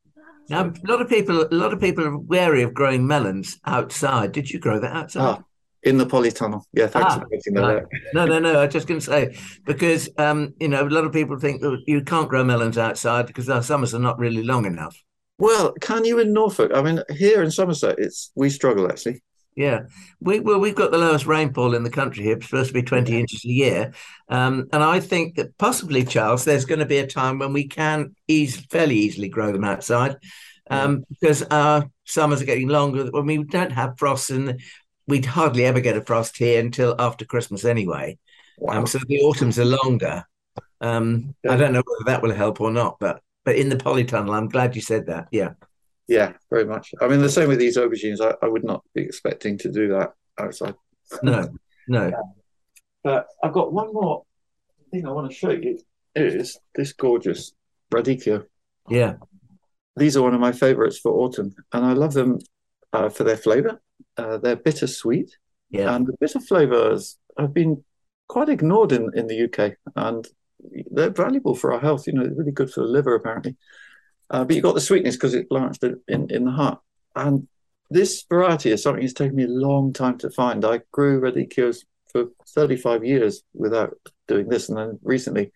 Now, a lot of people, a lot of people are wary of growing melons outside. Did you grow that outside? Ah, in the polytunnel. Yeah, thanks ah, for pointing that right. out. no, no, no. I was just going to say because um, you know a lot of people think that you can't grow melons outside because our summers are not really long enough. Well, can you in Norfolk? I mean, here in Somerset, it's we struggle actually. Yeah, we well we've got the lowest rainfall in the country here. It's supposed to be twenty yeah. inches a year, um, and I think that possibly, Charles, there's going to be a time when we can ease fairly easily grow them outside, um, yeah. because our summers are getting longer. When we don't have frosts, and we'd hardly ever get a frost here until after Christmas anyway. Wow. Um, so the autumns are longer. Um. I don't know whether that will help or not, but but in the polytunnel, I'm glad you said that. Yeah. Yeah, very much. I mean, the same with these aubergines. I, I would not be expecting to do that outside. No, no. But I've got one more thing I want to show you. Is this gorgeous radicchio? Yeah. These are one of my favorites for autumn, and I love them uh, for their flavor. Uh, they're bittersweet. Yeah. And the bitter flavors have been quite ignored in, in the UK, and they're valuable for our health. You know, really good for the liver, apparently. Uh, but you've got the sweetness because it's launched in, in the heart. And this variety is something that's taken me a long time to find. I grew radicchios for 35 years without doing this. And then recently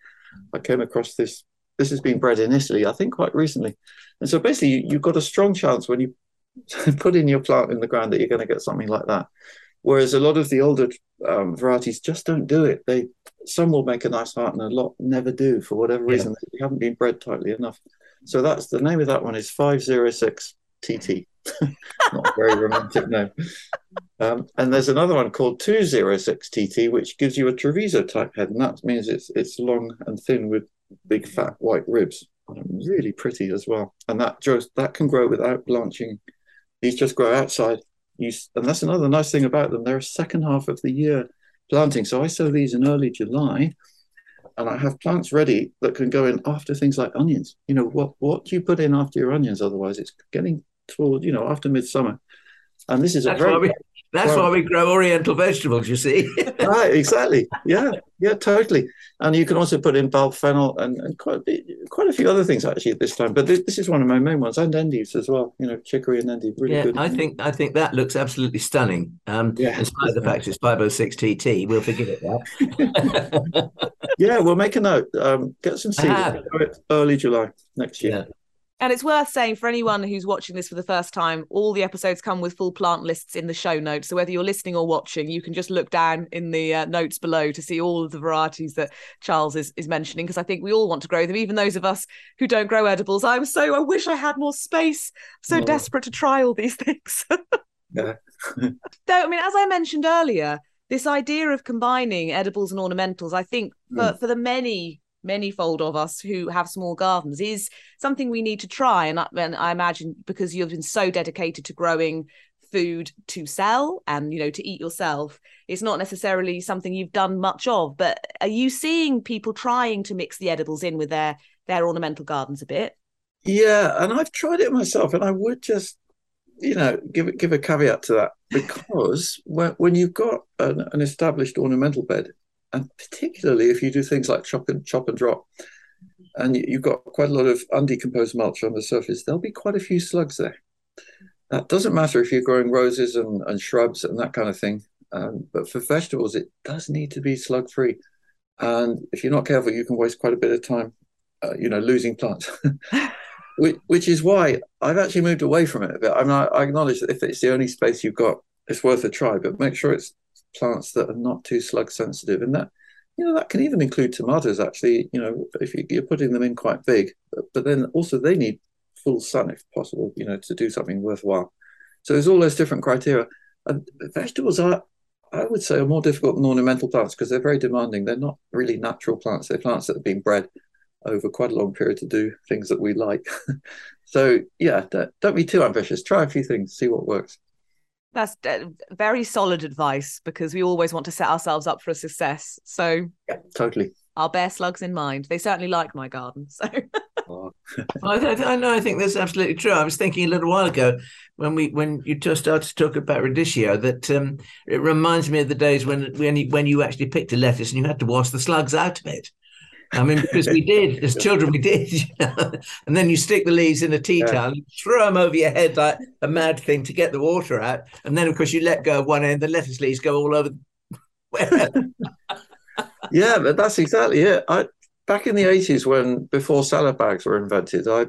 I came across this. This has been bred in Italy, I think quite recently. And so basically, you've got a strong chance when you put in your plant in the ground that you're going to get something like that. Whereas a lot of the older um, varieties just don't do it. They some will make a nice heart and a lot never do for whatever reason. Yeah. They haven't been bred tightly enough. So that's the name of that one is 506 TT. Not very romantic name. Um, and there's another one called 206 TT, which gives you a Treviso type head, and that means it's it's long and thin with big fat white ribs. Really pretty as well. And that just that can grow without blanching. These just grow outside. You, and that's another nice thing about them. They're a second half of the year planting. So I sow these in early July and I have plants ready that can go in after things like onions. You know, what what do you put in after your onions? Otherwise, it's getting toward you know after midsummer. And this is that's a very we, that's well, why we grow oriental vegetables. You see, right? Exactly. Yeah, yeah, totally. And you can also put in bulb fennel and, and quite a bit, quite a few other things actually at this time. But this, this is one of my main ones, and endives as well. You know, chicory and endive, really yeah, good. I think I think that looks absolutely stunning. Um, yeah, in spite of the fact it's 506 TT, we'll forgive it now. yeah, we'll make a note. Um, get some seeds. Early July next year. Yeah. And it's worth saying for anyone who's watching this for the first time, all the episodes come with full plant lists in the show notes. So whether you're listening or watching, you can just look down in the uh, notes below to see all of the varieties that Charles is, is mentioning, because I think we all want to grow them, even those of us who don't grow edibles. I'm so, I wish I had more space. I'm so oh. desperate to try all these things. yeah. Though, I mean, as I mentioned earlier, this idea of combining edibles and ornamentals, I think for, mm. for the many manyfold of us who have small gardens is something we need to try. And I, and I imagine because you've been so dedicated to growing food to sell and you know to eat yourself it's not necessarily something you've done much of. But are you seeing people trying to mix the edibles in with their their ornamental gardens a bit? Yeah and i've tried it myself and i would just you know, give give a caveat to that. Because when when you've got an, an established ornamental bed, and particularly if you do things like chop and chop and drop, and you've got quite a lot of undecomposed mulch on the surface, there'll be quite a few slugs there. That doesn't matter if you're growing roses and, and shrubs and that kind of thing. Um, but for vegetables, it does need to be slug free. And if you're not careful, you can waste quite a bit of time, uh, you know, losing plants. which, which, is why I've actually moved away from it a bit. I mean, I, I acknowledge that if it's the only space you've got, it's worth a try, but make sure it's plants that are not too slug sensitive. And that, you know, that can even include tomatoes, actually, you know, if you're putting them in quite big, but, but then also they need full sun if possible, you know, to do something worthwhile. So there's all those different criteria. And vegetables are, I would say, are more difficult than ornamental plants because they're very demanding. They're not really natural plants. They're plants that have been bred over quite a long period to do things that we like. so yeah, don't, don't be too ambitious. Try a few things, see what works. That's uh, very solid advice because we always want to set ourselves up for a success. So yeah, totally. I'll bear slugs in mind. They certainly like my garden. So I, I, know. I think that's absolutely true. I was thinking a little while ago when we when you just started to talk about radicchio that um, it reminds me of the days when when you, when you actually picked a lettuce and you had to wash the slugs out of it. I mean, because we did as children, we did, you know? and then you stick the leaves in a tea yeah. towel, you throw them over your head like a mad thing to get the water out, and then of course you let go of one end, the lettuce leaves go all over. yeah, but that's exactly it. I back in the eighties when before salad bags were invented, I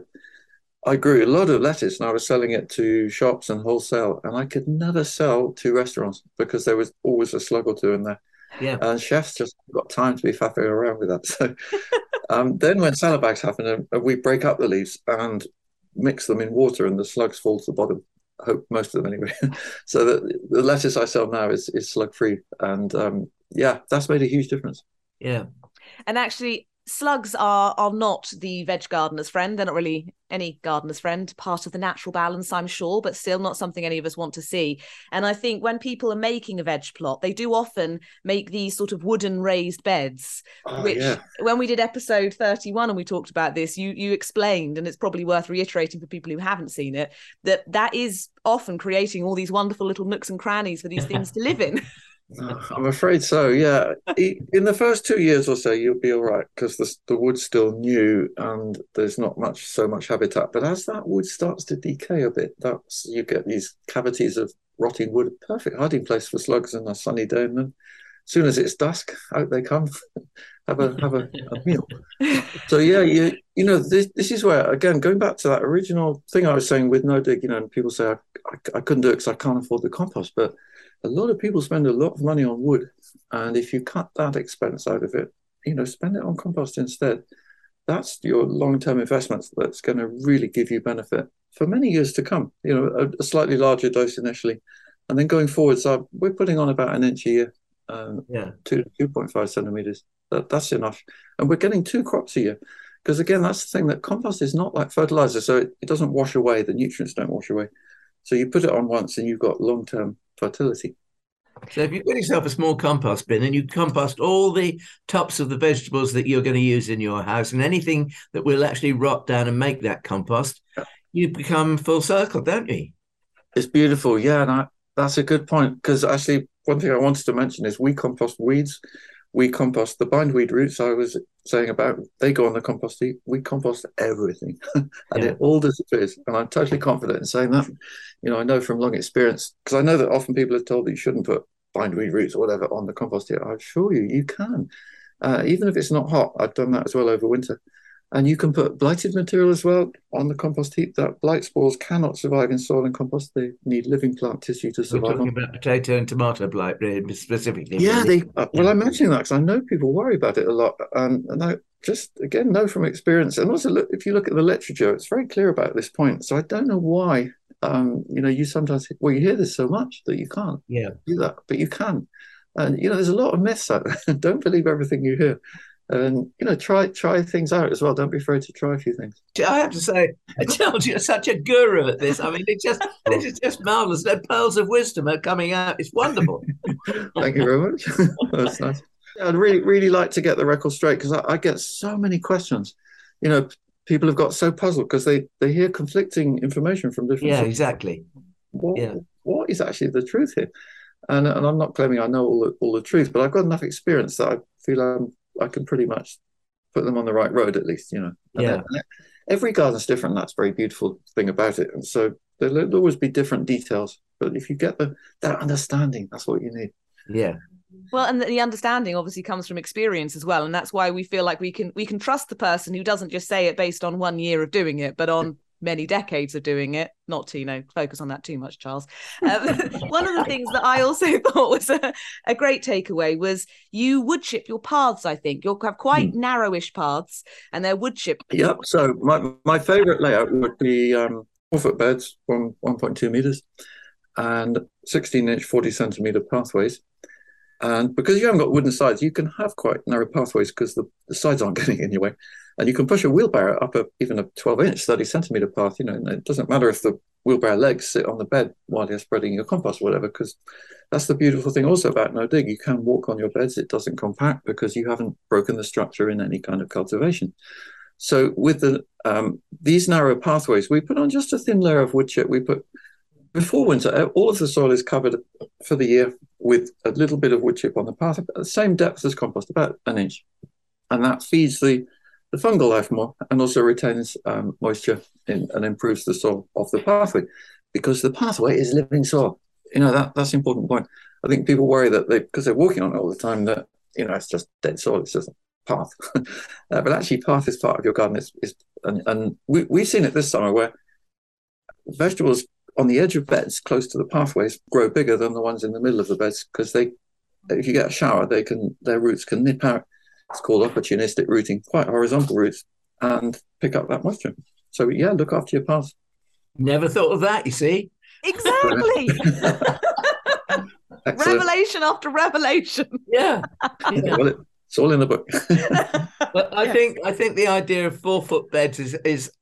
I grew a lot of lettuce and I was selling it to shops and wholesale, and I could never sell to restaurants because there was always a slug or two in there. Yeah. And chefs just got time to be faffing around with that. So um, then when salad bags happen, uh, we break up the leaves and mix them in water, and the slugs fall to the bottom. I hope most of them anyway. so the, the lettuce I sell now is, is slug free, and um, yeah, that's made a huge difference. Yeah. And actually, slugs are are not the veg gardener's friend. They're not really any gardener's friend, part of the natural balance, I'm sure, but still not something any of us want to see. And I think when people are making a veg plot, they do often make these sort of wooden raised beds, oh, which yeah. when we did episode 31 and we talked about this, you you explained, and it's probably worth reiterating for people who haven't seen it, that that is often creating all these wonderful little nooks and crannies for these things to live in. I'm afraid so. Yeah, in the first two years or so, you'll be all right because the the wood's still new and there's not much so much habitat. But as that wood starts to decay a bit, that's you get these cavities of rotting wood, perfect hiding place for slugs on a sunny day. And then, as soon as it's dusk, out they come, have a have a, a meal. So yeah, you you know this this is where again going back to that original thing I was saying with no dig. You know, and people say I, I, I couldn't do it because I can't afford the compost, but a lot of people spend a lot of money on wood. And if you cut that expense out of it, you know, spend it on compost instead. That's your long-term investment that's going to really give you benefit for many years to come. You know, a, a slightly larger dose initially, and then going forward. So we're putting on about an inch a year, um, yeah, two two point five centimeters. That, that's enough, and we're getting two crops a year. Because again, that's the thing that compost is not like fertilizer, so it, it doesn't wash away. The nutrients don't wash away. So you put it on once, and you've got long-term fertility. So if you've got yourself a small compost bin and you compost all the tops of the vegetables that you're going to use in your house and anything that will actually rot down and make that compost, you become full circle, don't you? It's beautiful, yeah, and I, that's a good point because actually one thing I wanted to mention is we compost weeds, we compost the bindweed roots I was saying about. They go on the compost heap. We compost everything, and yeah. it all disappears. And I'm totally confident in saying that. You know, I know from long experience because I know that often people are told that you shouldn't put bindweed roots or whatever on the compost heap. I assure you, you can. Uh, even if it's not hot, I've done that as well over winter. And you can put blighted material as well on the compost heap. That blight spores cannot survive in soil and compost. They need living plant tissue to survive. We're talking on. about potato and tomato blight specifically. Yeah, they. Uh, well, I'm mentioning that because I know people worry about it a lot, and, and I just again know from experience. And also, look, if you look at the literature, it's very clear about this point. So I don't know why. Um, you know, you sometimes well, you hear this so much that you can't yeah. do that, but you can. And you know, there's a lot of myths out there. don't believe everything you hear and you know try try things out as well. Don't be afraid to try a few things. I have to say charles you're such a guru at this. I mean it just this is just marvelous the pearls of wisdom are coming out. It's wonderful. Thank you very much. That's nice. Yeah, i'd really really like to get the record straight because I, I get so many questions. You know people have got so puzzled because they they hear conflicting information from different yeah sources. exactly. What, Yeah. what is actually the truth here? And, and I'm not claiming I know all the, all the truth, but I've got enough experience that I feel I'm, I can pretty much put them on the right road at least, you know. And Yeah. then- every garden's different. That's a very beautiful thing about it. And so there'll, there'll always be different details. But if you get the that understanding, that's what you need. Yeah. Well, and the understanding obviously comes from experience as well, and that's why we feel like we can we can trust the person who doesn't just say it based on one year of doing it, but on many decades of doing it. Not to you know focus on that too much, Charles. Um, one of the things that I also thought was a, a great takeaway was you wood chip your paths. I think you'll have quite narrowish paths, and they're woodchip. Yep. So my my favorite layout would be um, four foot beds, one one point two meters, and sixteen inch, forty centimeter pathways. And because you haven't got wooden sides, you can have quite narrow pathways because the, the sides aren't getting in your way. And you can push a wheelbarrow up a even a twelve inch, thirty centimeter path. You know, it doesn't matter if the wheelbarrow legs sit on the bed while you're spreading your compost or whatever, because that's the beautiful thing also about no dig. You can walk on your beds; it doesn't compact because you haven't broken the structure in any kind of cultivation. So with the um, these narrow pathways, we put on just a thin layer of wood chip. We put before winter, all of the soil is covered for the year with a little bit of wood chip on the path, the same depth as compost, about an inch, and that feeds the the fungal life more and also retains um, moisture in, and improves the soil of the pathway because the pathway is living soil. You know that that's an important point. I think people worry that they because they're walking on it all the time that you know it's just dead soil. It's just a path, uh, but actually path is part of your garden. Is, is and, and we, we've seen it this summer where vegetables on the edge of beds close to the pathways grow bigger than the ones in the middle of the beds because they if you get a shower they can their roots can nip out it's called opportunistic rooting quite horizontal roots and pick up that moisture so yeah look after your paths Never thought of that, you see. Exactly. Revelation after revelation. Yeah. Yeah, well, it's all in the book But I think I think the idea of four foot beds is is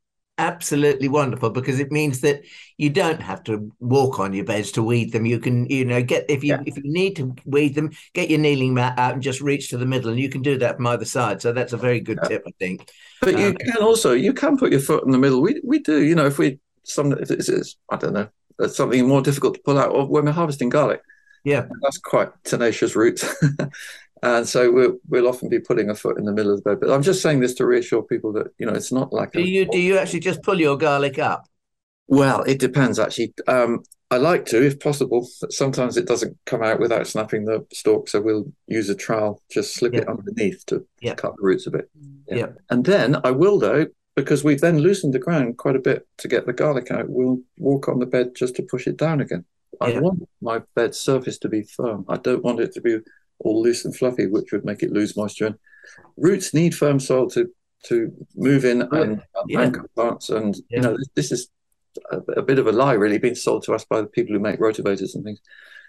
absolutely wonderful because it means that you don't have to walk on your beds to weed them. You can, you know, get if you Yeah. if you need to weed them, get your kneeling mat out and just reach to the middle, and you can do that from either side. So that's a very good Yeah. tip, I think. But you Um, can also you can put your foot in the middle. We we do, you know, if we some if it's, it's I don't know, something more difficult to pull out, or when we're harvesting garlic, Yeah. that's quite tenacious roots, and so we'll we'll often be putting a foot in the middle of the bed. But I'm just saying this to reassure people that you know it's not like Do a- you do you actually just pull your garlic up? Well, it depends actually. Um, I like to, if possible. But sometimes it doesn't come out without snapping the stalk, so we'll use a trowel, just slip it underneath to Yeah. cut the roots a bit. Yeah. And then I will though, because we've then loosened the ground quite a bit to get the garlic out. We'll walk on the bed just to push it down again. I Yeah. want my bed surface to be firm. I don't want it to be all loose and fluffy, which would make it lose moisture. And roots need firm soil to to move in and Yeah. anchor plants. And Yeah. you know, this, this is a, a bit of a lie, really, being sold to us by the people who make rotivators and things.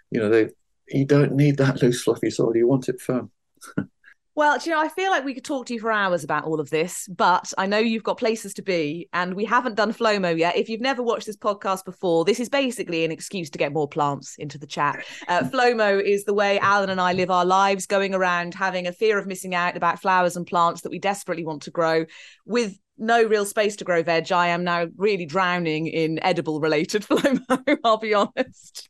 You know, they you don't need that loose, fluffy soil. You want it firm. Well, you know, I feel like we could talk to you for hours about all of this, but I know you've got places to be, and we haven't done Flomo yet. If you've never watched this podcast before, this is basically an excuse to get more plants into the chat. Uh, Flomo is the way Alan and I live our lives, going around having a fear of missing out about flowers and plants that we desperately want to grow with no real space to grow veg. I am now really drowning in edible related Flomo, I'll be honest.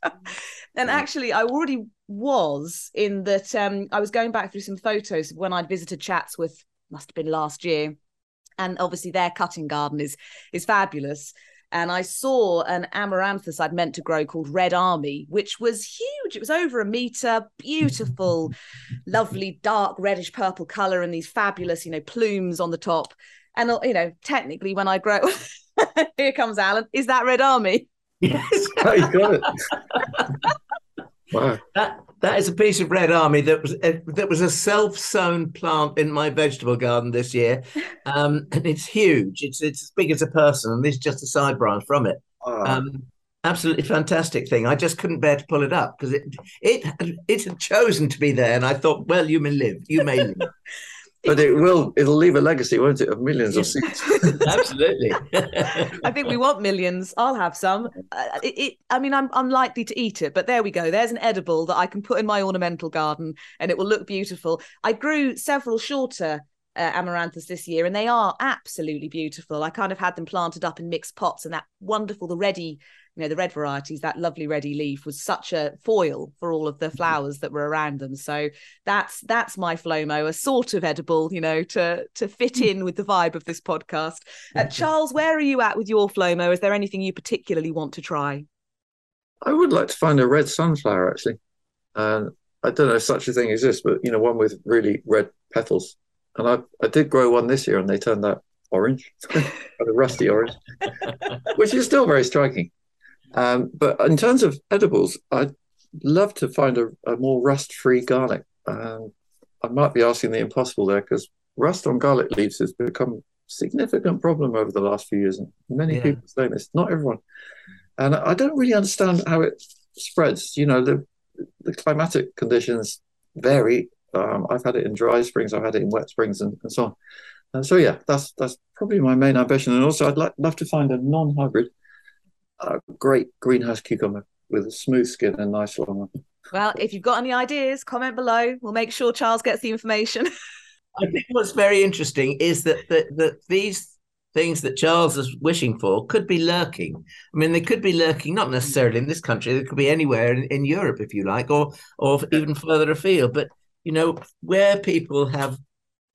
and actually, I already was in that um, I was going back through some photos of when I'd visited Chatsworth must have been last year. And obviously their cutting garden is is fabulous. And I saw an amaranthus I'd meant to grow called Red Army, which was huge. It was over a meter, beautiful, lovely dark reddish purple color, and these fabulous, you know, plumes on the top. And uh, you know, technically, when I grow, here comes Alan. Is that Red Army? Yes. Oh, you got it. wow. That that is a piece of red army that was uh, that was a self-sown plant in my vegetable garden this year, um, and it's huge. It's it's as big as a person, and this is just a side branch from it. Wow. Um, absolutely fantastic thing. I just couldn't bear to pull it up because it it had- it had chosen to be there, and I thought, well, you may live, you may live. But it will it'll leave a legacy, won't it, of millions of seeds. absolutely. I think we want millions. I'll have some. Uh, it, it, I mean, I'm unlikely to eat it, but there we go. There's an edible that I can put in my ornamental garden, and it will look beautiful. I grew several shorter uh, amaranthus this year, and they are absolutely beautiful. I kind of had them planted up in mixed pots, and that wonderful, the ready, you know, the red varieties, that lovely ready leaf was such a foil for all of the flowers that were around them. So that's that's my flomo, a sort of edible, you know, to to fit in with the vibe of this podcast. Uh, Charles, where are you at with your flomo? Is there anything you particularly want to try? I would like to find a red sunflower actually. And I don't know if such a thing exists, but you know, one with really red petals. And I, I did grow one this year and they turned out orange, kind of rusty orange, which is still very striking. Um, but in terms of edibles, I'd love to find a, a more rust free garlic. Um, I might be asking the impossible there because rust on garlic leaves has become a significant problem over the last few years. And many Yeah. people say this, not everyone. And I don't really understand how it spreads. You know, the, the climatic conditions vary. Um, I've had it in dry springs, I've had it in wet springs, and, and so on. And so, yeah, that's that's probably my main ambition. And also, I'd like love to find a non-hybrid, uh, great greenhouse cucumber with a smooth skin and nice long one. Well, if you've got any ideas, comment below. We'll make sure Charles gets the information. I think what's very interesting is that that, that these things that Charles is wishing for could be lurking. I mean, they could be lurking not necessarily in this country. They could be anywhere in, in Europe, if you like, or or even further afield. But you know, where people have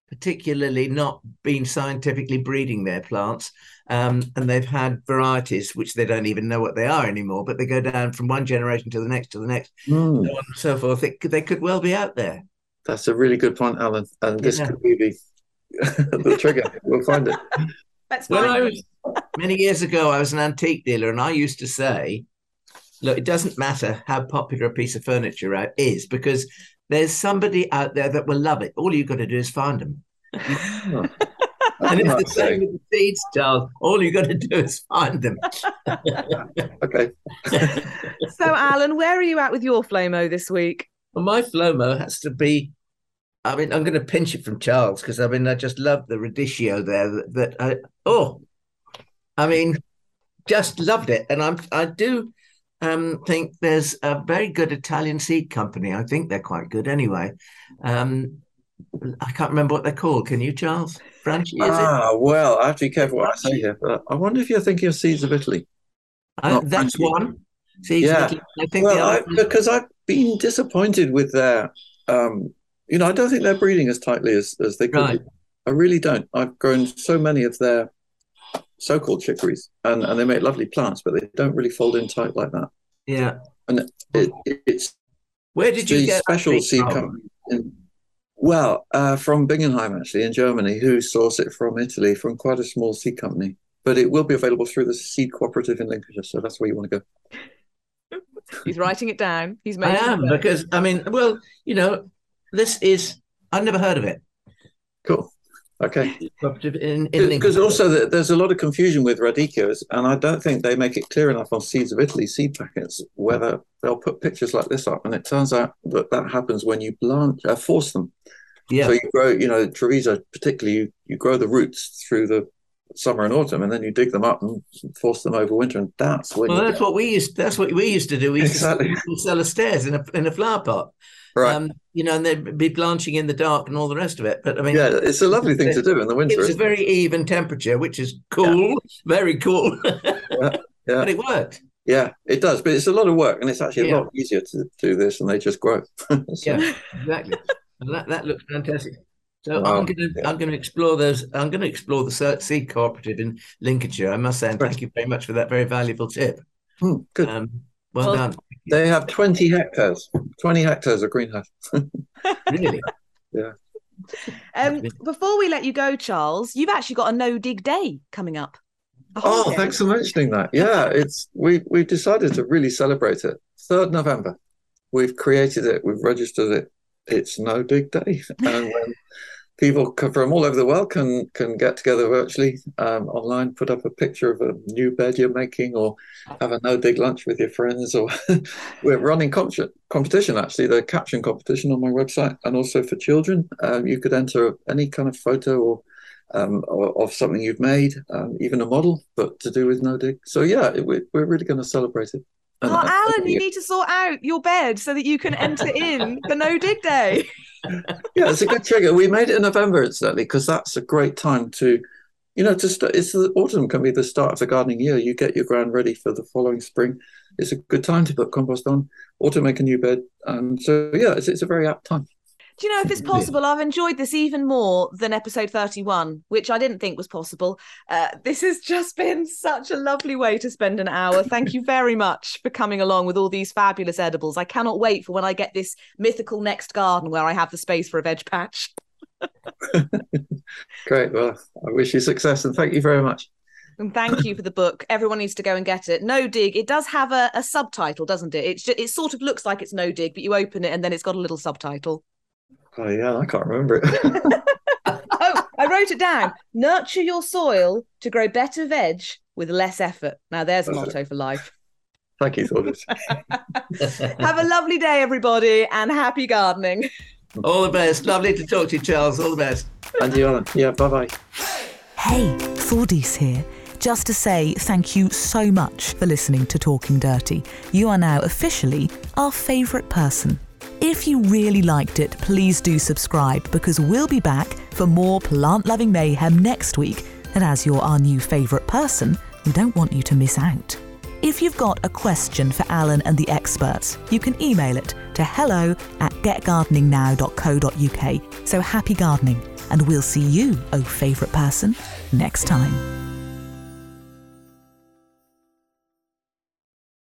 particularly not been scientifically breeding their plants, um, and they've had varieties which they don't even know what they are anymore, but they go down from one generation to the next to the next, Mm, so on and so forth. It, they could well be out there. that's a really good point, Alan. And this Yeah. could be the, the trigger. We'll find it. Let's When I was many years ago, I was an antique dealer, and I used to say, "Look, it doesn't matter how popular a piece of furniture is, because there's somebody out there that will love it. All you've got to do is find them." Oh. And it's the same right. with the seeds, Charles. All you've got to do is find them. Okay. So, Alan, where are you at with your Flomo this week? Well, my Flomo has to be. I mean, I'm going to pinch it from Charles because I mean, I just love the radicchio there. That, that I oh, I mean, just loved it, and I'm I do um, think there's a very good Italian seed company. I think they're quite good anyway. Um, I can't remember what they're called. Can you, Charles? Franchi, is it? Ah, well, I have to be careful what I say here, but I wonder if you're thinking of Seeds of Italy. Not that's Franchi. one. Seeds of Yeah. Italy. I think Well, I, because I've been disappointed with their, um, you know, I don't think they're breeding as tightly as, as they could. Right. I really don't. I've grown so many of their so-called chicories, and, and they make lovely plants, but they don't really fold in tight like that. yeah. It, it, it's Where did you the get that special seed seed from? company. In, well, uh, from Bingenheim, actually, in Germany, who source it from Italy, from quite a small seed company. But it will be available through the seed cooperative in Lincolnshire, so that's where you want to go. He's writing it down. He's I making am because I mean, well, you know, this is I've never heard of it. Cool. Okay. Cooperative in, in Because also the, there's a lot of confusion with radicchios, and I don't think they make it clear enough on Seeds of Italy seed packets whether they'll put pictures like this up, and it turns out that that happens when you blanch, uh, force them. yeah, So you grow, you know, Treviso particularly, you, you grow the roots through the summer and autumn, and then you dig them up and force them over winter, and that's when well, that's get, what we used. That's what we used to do. We used Exactly. to sell the stairs in a in a flower pot. Right. Um, you know, and they'd be blanching in the dark and all the rest of it. But I mean, yeah, it's a lovely thing to do in the winter. It's a isn't it? very even temperature, which is cool, very cool. yeah. yeah. But it worked. yeah, it does, but it's a lot of work, and it's actually Yeah. a lot easier to do this, and they just grow. So- Yeah, exactly. And that, that looks fantastic. So Wow. I'm going to Yeah. I'm going to explore those. I'm going to explore the seed cooperative in Lincolnshire. I must say, and thank you very much for that very valuable tip. Hmm, good. Um, well, Well- done. They have 20 hectares, 20 hectares of greenhouse. Really. Yeah. Um, before we let you go, Charles, you've actually got a no dig day coming up. Oh, holiday. thanks for mentioning that. Yeah, it's we we've decided to really celebrate it. Third November, we've created it, we've registered it. It's no dig day, and when people from all over the world can can get together virtually um, online, put up a picture of a new bed you're making, or have a no dig lunch with your friends. Or we're running com- competition actually, the caption competition on my website, and also for children. Um, you could enter any kind of photo or um, or, of something you've made, um, even a model, but to do with no dig. So yeah, it, we're, we're really going to celebrate it. And Oh, I- Alan, you it- need to sort out your bed so that you can enter in the no dig day. yeah, it's a good trigger. We made it in November, incidentally, because that's a great time to, you know, to start. It's the autumn can be the start of the gardening year. You get your ground ready for the following spring. It's a good time to put compost on, or to make a new bed. And so, yeah, it's, it's a very apt time. Do you know if it's possible? I've enjoyed this even more than episode 31, which I didn't think was possible. Uh, this has just been such a lovely way to spend an hour. Thank you very much for coming along with all these fabulous edibles. I cannot wait for when I get this mythical next garden where I have the space for a veg patch. Great. Well, I wish you success and thank you very much. And thank you for the book. Everyone needs to go and get it. No dig. It does have a, a subtitle, doesn't it? It's just, it sort of looks like it's no dig, but you open it and then it's got a little subtitle. Oh yeah, I can't remember it. oh, I wrote it down. Nurture your soil to grow better veg with less effort. Now there's a motto for life. Thank you, Thordis. Have a lovely day, everybody, and happy gardening. All the best. Lovely to talk to you, Charles. All the best. And you, Alan. Yeah, bye bye. Hey, Thordis here. Just to say thank you so much for listening to Talking Dirty. You are now officially our favourite person. If you really liked it, please do subscribe because we'll be back for more plant loving mayhem next week. And as you're our new favourite person, we don't want you to miss out. If you've got a question for Alan and the experts, you can email it to hello at getgardeningnow.co.uk. So happy gardening, and we'll see you, oh favourite person, next time.